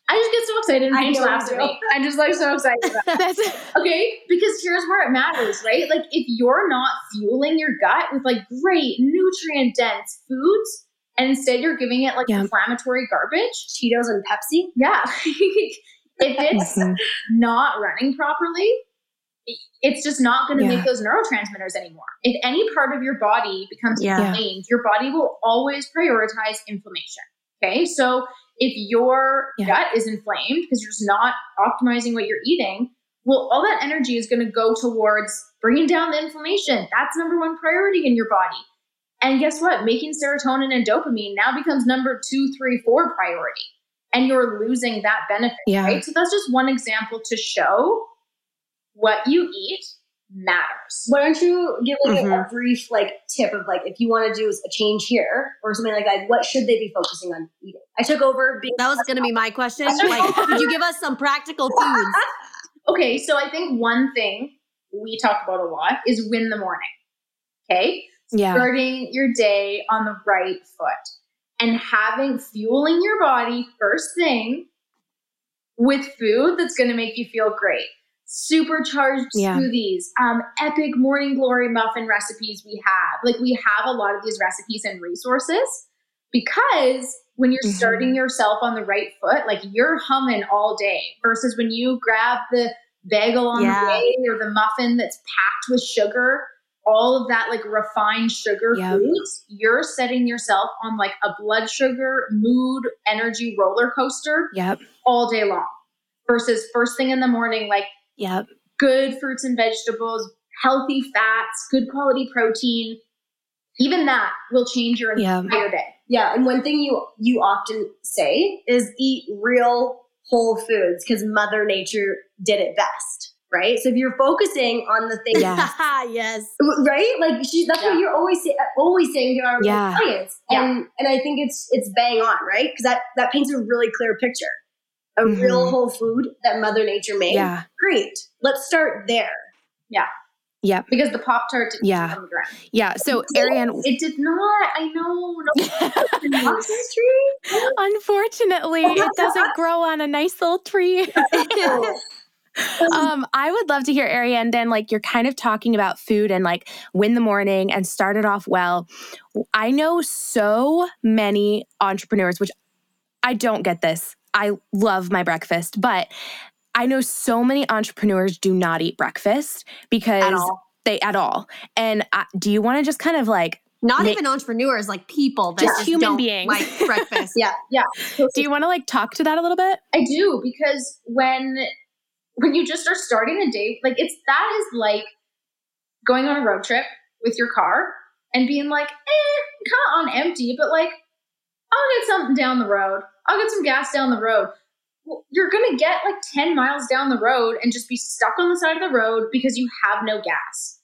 I just get so excited and Paige laughs at me. I'm just like so excited. okay, because here's where it matters, right? Like if you're not fueling your gut with like great nutrient dense foods, and instead you're giving it like yeah. inflammatory garbage, Cheetos and Pepsi. Yeah. if it's mm-hmm. not running properly, it's just not going to yeah. make those neurotransmitters anymore. If any part of your body becomes yeah. inflamed, your body will always prioritize inflammation. Okay, so if your yeah. gut is inflamed because you're just not optimizing what you're eating, well, all that energy is going to go towards bringing down the inflammation. That's number one priority in your body. And guess what? Making serotonin and dopamine now becomes number two, three, four priority. And you're losing that benefit, yeah. right? So that's just one example to show what you eat matters. Why don't you give like mm-hmm. a, brief like tip of like if you want to do a change here or something like that, what should they be focusing on eating? I took over being That was going to be my question. Like, could you give us some practical foods? Okay, so I think one thing we talk about a lot is win the morning. Okay? Yeah. Starting your day on the right foot and having fueling your body first thing with food that's going to make you feel great. Supercharged Yeah. smoothies, um, epic morning glory muffin recipes we have. Like we have a lot of these recipes and resources because when you're Mhm. starting yourself on the right foot, like you're humming all day versus when you grab the bagel on Yeah. the way or the muffin that's packed with sugar, all of that like refined sugar Yep. foods, you're setting yourself on like a blood sugar, mood, energy roller coaster Yep. all day long. Versus first thing in the morning, like Yep. good fruits and vegetables, healthy fats, good quality protein. Even that will change your Yeah. entire day. Yeah, and one thing you you often say is eat real whole foods because Mother Nature did it best, right? So if you're focusing on the things, Yeah. yes. right? Like she, that's Yeah. what you're always say, always saying to our Yeah. clients, Yeah. and and I think it's it's bang on, right? Because that that paints a really clear picture. A Mhm. real whole food that Mother Nature made. Yeah. Great. Let's start there. Yeah. Yeah. Because the Pop Tart didn't Yeah. come from the ground. Yeah. So, Arianne, It did not. I know. No. Unfortunately, it doesn't grow on a nice little tree. um, I would love to hear Arianne. Then, like, you're kind of talking about food and like win the morning and start it off well. I know so many entrepreneurs, which I don't get this. I love my breakfast, but I know so many entrepreneurs do not eat breakfast because all. they at all. And I, do you want to just kind of like, Not Ma- even entrepreneurs, like people that Just just, human don't beings. like breakfast. Yeah. Yeah. Do you want to like talk to that a little bit? I do because when when you just are starting a day, like it's that is like going on a road trip with your car and being like, eh, kind of on empty, but like I'll get something down the road. I'll get some gas down the road. Well, you're gonna get like 10 miles down the road and just be stuck on the side of the road because you have no gas.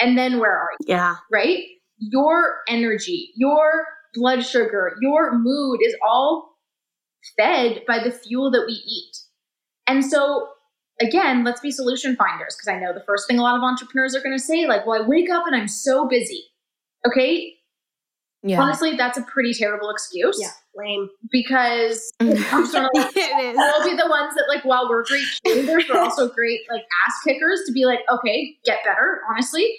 And then where are you? Yeah. right? Your energy, your blood sugar, your mood is all fed by the fuel that we eat. And so, again, let's be solution finders because I know the first thing a lot of entrepreneurs are going to say, like, well, I wake up and I'm so busy. Okay. Yeah. Honestly, that's a pretty terrible excuse Yeah. Lame. because I'm just gonna it is. we'll be the ones that like while we're great cheerleaders we're also great like ass kickers to be like okay get better honestly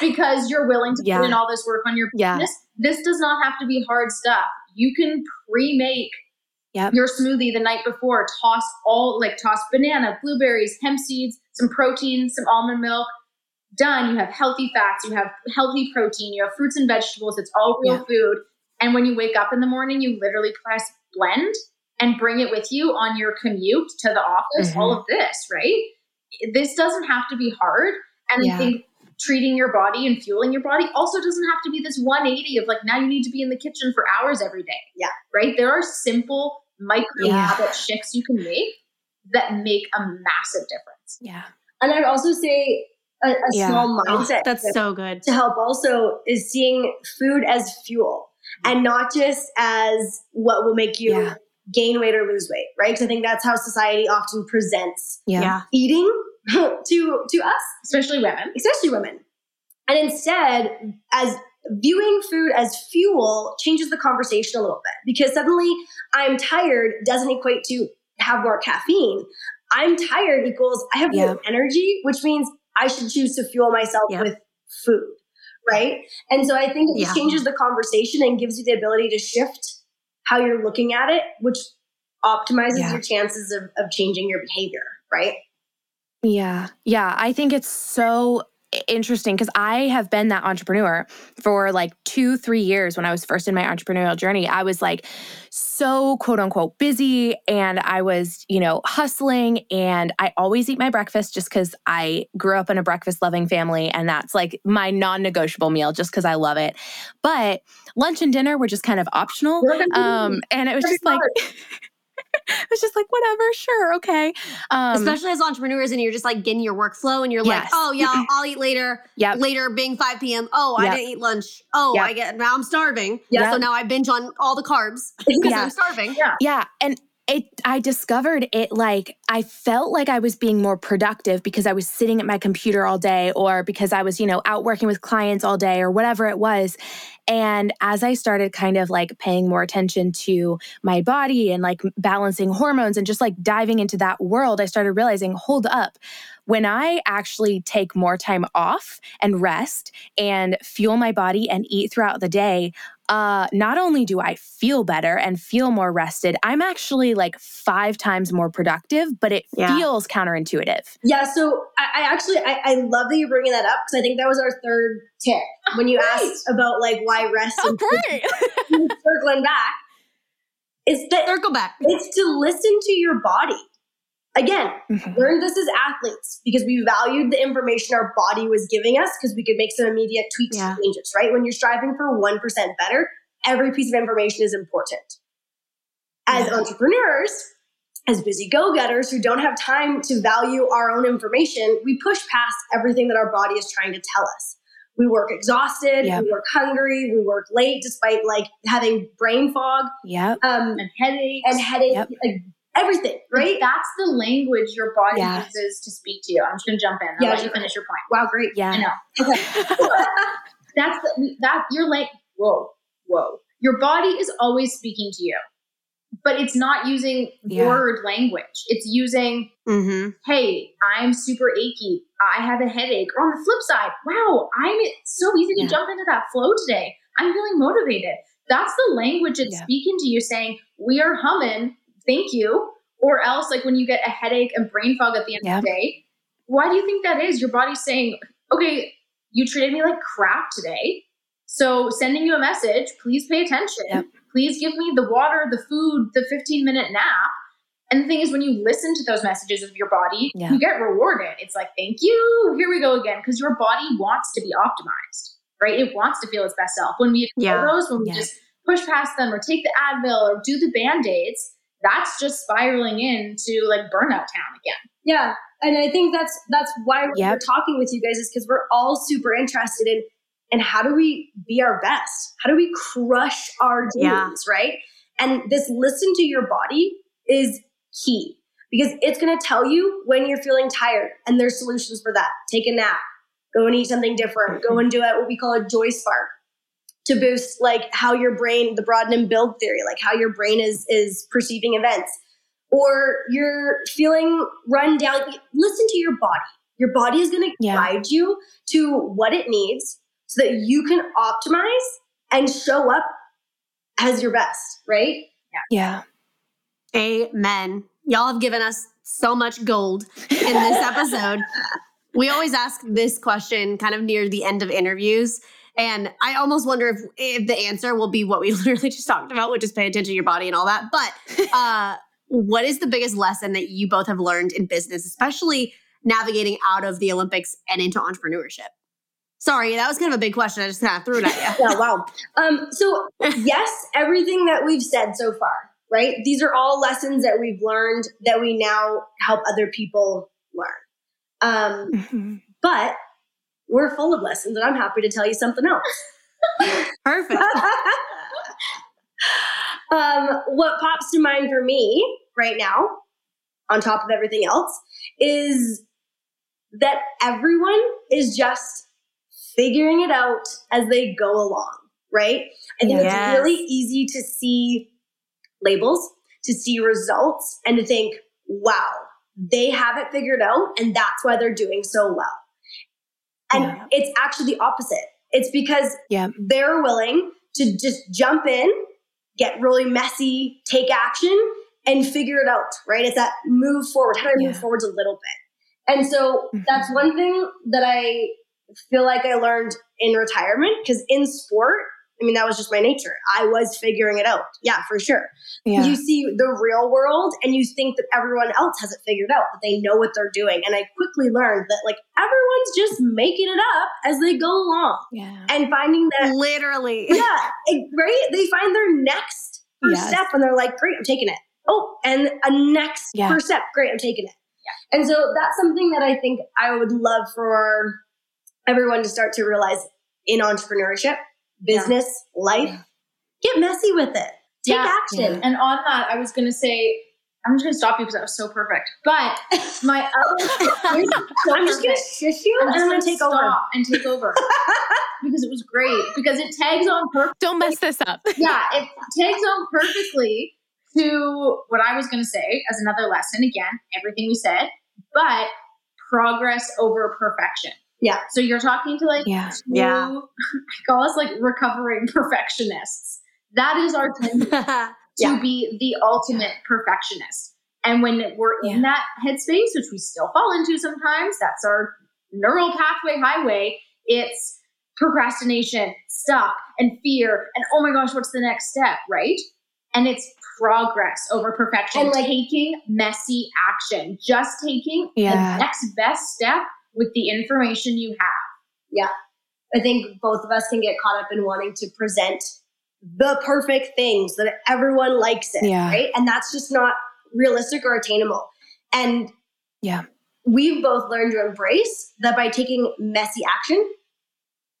because you're willing to Yeah. put in all this work on your Yeah. business this does not have to be hard stuff you can pre-make Yep. your smoothie the night before toss all like toss banana blueberries hemp seeds some protein some almond milk done you have healthy fats you have healthy protein you have fruits and vegetables it's all real Yeah. food and when you wake up in the morning you literally press blend and bring it with you on your commute to the office, Mm-hmm. all of this, right? This doesn't have to be hard. And Yeah. I think treating your body and fueling your body also doesn't have to be this 180 of like, now you need to be in the kitchen for hours every day. Yeah. Right? There are simple micro Yeah. habit shifts you can make that make a massive difference. Yeah. And I'd also say a, a Yeah. small Oh, mindset that's so good. to help also is seeing food as fuel and not just as what will make you Yeah. gain weight or lose weight, right? Because I think that's how society often presents Yeah. Yeah. eating to to us, Especially women. especially women. And instead, as viewing food as fuel changes the conversation a little bit because suddenly I'm tired doesn't equate to have more caffeine. I'm tired equals I have Yeah. more energy, which means I should choose to fuel myself Yeah. with food. Right. And so I think it Yeah. changes the conversation and gives you the ability to shift how you're looking at it, which optimizes Yeah. your chances of, of changing your behavior. Right. Yeah. Yeah. I think it's so interesting because I have been that entrepreneur for like two, three years when I was first in my entrepreneurial journey. I was like so quote unquote busy and I was, you know, hustling and I always eat my breakfast just because I grew up in a breakfast loving family and that's like my non negotiable meal just because I love it. But lunch and dinner were just kind of optional. We're gonna do Um, and it was just like, was just like, whatever, sure, okay. Um, Especially as entrepreneurs, and you're just like getting your workflow, and you're Yes. like, oh yeah, I'll eat later. Yeah. Later being 5 p.m. Oh, I didn't eat lunch. Oh, Yep. I get now I'm starving. Yeah. So now I binge on all the carbs because Yeah. I'm starving. Yeah. Yeah. And it I discovered it like I felt like I was being more productive because I was sitting at my computer all day or because I was, you know, out working with clients all day or whatever it was. And as I started kind of like paying more attention to my body and like balancing hormones and just like diving into that world, I started realizing, hold up, when I actually take more time off and rest and fuel my body and eat throughout the day, uh, not only do I feel better and feel more rested, I'm actually like five times more productive, but it Yeah. feels counterintuitive. Yeah, so I, I actually I, I love that you're bringing that up because I think that was our third tip when you great. asked about like why rest and great. circling back. Is that Circle back. it's to listen to your body. Again, Mhm. learned this as athletes because we valued the information our body was giving us because we could make some immediate tweaks Yeah. and changes, right? When you're striving for 1% better, every piece of information is important. As Yeah. entrepreneurs, as busy go getters who don't have time to value our own information, we push past everything that our body is trying to tell us. We work exhausted, Yep. we work hungry, we work late despite like having brain fog Yep. um, And headaches. and headache, Yep. like everything, right? That's the language your body Yeah. uses to speak to you. I'm just gonna jump in. I'll Yeah, you finish your point. Wow, great. Yeah. I know. Okay, that's the, that you're like, whoa, whoa. Your body is always speaking to you, but it's not using Yeah. word language. It's using, Mm-hmm. hey, I'm super achy. I have a headache. Or on the flip side, wow, I'm it's so easy to Yeah. jump into that flow today. I'm feeling motivated. That's the language it's Yeah. speaking to you, saying, we are humming, thank you. Or else, like when you get a headache and brain fog at the end of the day, why do you think that is? Your body's saying, okay, you treated me like crap today. So sending you a message, please pay attention. Yep. Please give me the water, the food, the 15 minute nap. And the thing is, when you listen to those messages of your body, Yeah. you get rewarded. It's like, thank you. Here we go again. Because your body wants to be optimized, right? It wants to feel its best self. When we ignore Yeah. those, when we Yeah. just push past them or take the Advil or do the band aids, that's just spiraling into like burnout town again. Yeah, and I think that's that's why we're, Yep. we're talking with you guys is because we're all super interested in and how do we be our best? How do we crush our dreams, Yeah. right? And this listen to your body is key because it's going to tell you when you're feeling tired, and there's solutions for that. Take a nap, go and eat something different, go mm-hmm. and do it what we call a joy spark to boost like how your brain, the broaden and build theory, like how your brain is is perceiving events or you're feeling run down, listen to your body. Your body is going to Yeah. guide you to what it needs so that you can optimize and show up as your best, right? Yeah. Amen. Y'all have given us so much gold in this episode. we always ask this question kind of near the end of interviews. And I almost wonder if, if the answer will be what we literally just talked about, which is pay attention to your body and all that. But uh, what is the biggest lesson that you both have learned in business, especially navigating out of the Olympics and into entrepreneurship? Sorry, that was kind of a big question. I just kind of threw it at you. Yeah, wow. Um, so, yes, everything that we've said so far, right? These are all lessons that we've learned that we now help other people learn. Um, Mhm. but we're full of lessons, and I'm happy to tell you something else. Perfect. um, what pops to mind for me right now, on top of everything else, is that everyone is just figuring it out as they go along, right? I think Yes. it's really easy to see labels, to see results, and to think, wow, they have it figured out, and that's why they're doing so well. And Yeah. it's actually the opposite. It's because Yeah. they're willing to just jump in, get really messy, take action, and figure it out, right? It's that move forward. How do I move Yeah. forwards a little bit? And so Mhm. that's one thing that I feel like I learned in retirement because in sport, I mean, that was just my nature. I was figuring it out. Yeah, for sure. Yeah. You see the real world and you think that everyone else has it figured out, that they know what they're doing. And I quickly learned that like everyone's just making it up as they go along yeah. and finding that Literally. yeah, it- right? They find their next first Yes. step and they're like, great, I'm taking it. oh, and a next Yeah. first step. Great, I'm taking it. And so that's something that I think I would love for everyone to start to realize in entrepreneurship, business, life. Get messy with it. Take Yeah. action. And on that, I was going to say, I'm just going to stop you because that was so perfect. But my other, I'm just gonna shush you I'm and just I'm going gonna take stop over. and take over because it was great because it tags on perfect. Don't mess this up. Yeah, it tags on perfectly to what I was going to say as another lesson. Again, everything we said, but progress over perfection. Yeah. So you're talking to like Yeah. two, Yeah. I call us like recovering perfectionists. That is our tendency to Yeah. be the ultimate perfectionist. And when we're in that headspace, which we still fall into sometimes, that's our neural pathway highway. It's procrastination, stuck, and fear, and oh my gosh, what's the next step, right? And it's progress over perfection, And, like- taking messy action, just taking Yeah. the next best step with the information you have. Yeah. I think both of us can get caught up in wanting to present the perfect things that everyone likes it, Yeah. right? And that's just not realistic or attainable. And Yeah. we've both learned to embrace that by taking messy action,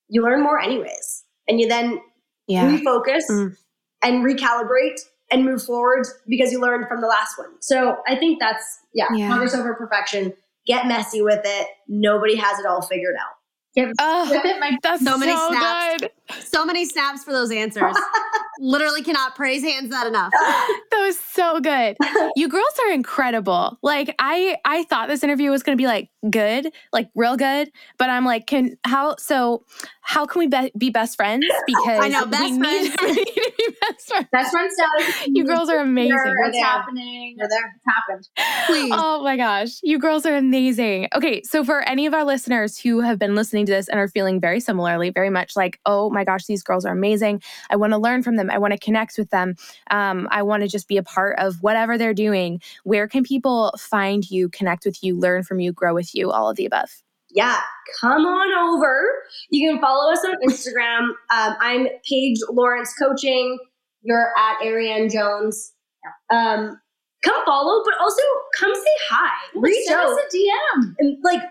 you learn more anyways. And you then Yeah. refocus Mm. and recalibrate and move forward because you learned from the last one. So I think that's yeah, Yeah. progress over perfection. Get messy with it. Nobody has it all figured out. Oh, With it, my that's So so, many snaps. good. So many snaps for those answers. Literally cannot praise hands that enough. That was so good. You girls are incredible. Like I I thought this interview was going to be like good, like real good, but I'm like can how so how can we be, be best friends because I know, we best need, friends. we need to be best friends. best friend status. You girls are amazing. Here, We're It's there. happening. We're there. It's happened. Please. Oh my gosh, you girls are amazing. Okay, so for any of our listeners who have been listening to this and are feeling very similarly, very much like, oh my gosh, these girls are amazing. I want to learn from them. I want to connect with them. Um, I want to just be a part of whatever they're doing. Where can people find you, connect with you, learn from you, grow with you, all of the above? yeah, come on over. You can follow us on Instagram. Um, I'm Paige Lawrence Coaching. You're at Arianne Jones. Um, come follow, but also come say hi. Reach Send out. us a DM. And like,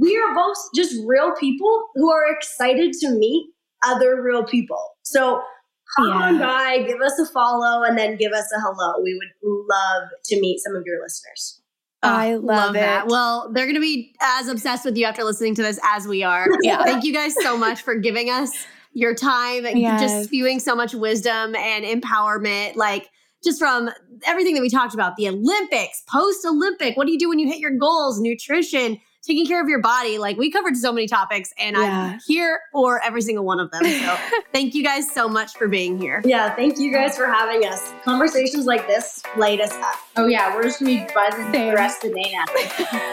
we are both just real people who are excited to meet other real people. So come Yeah. on by, give us a follow, and then give us a hello. We would love to meet some of your listeners. Ah, I Oh, love that. it. Well, they're going to be as obsessed with you after listening to this as we are. Yeah. Thank you guys so much for giving us your time and Yes. just spewing so much wisdom and empowerment. Like, just from everything that we talked about the Olympics, post Olympic, what do you do when you hit your goals, nutrition, taking care of your body? Like, we covered so many topics, and Yeah. I'm here for every single one of them. So, thank you guys so much for being here. Yeah, thank you guys for having us. Conversations like this light us up. Oh yeah, we're just gonna be buzzing Same. the rest of the day now.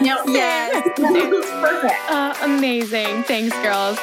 no, Yes. it's perfect. Uh, amazing. Thanks, girls.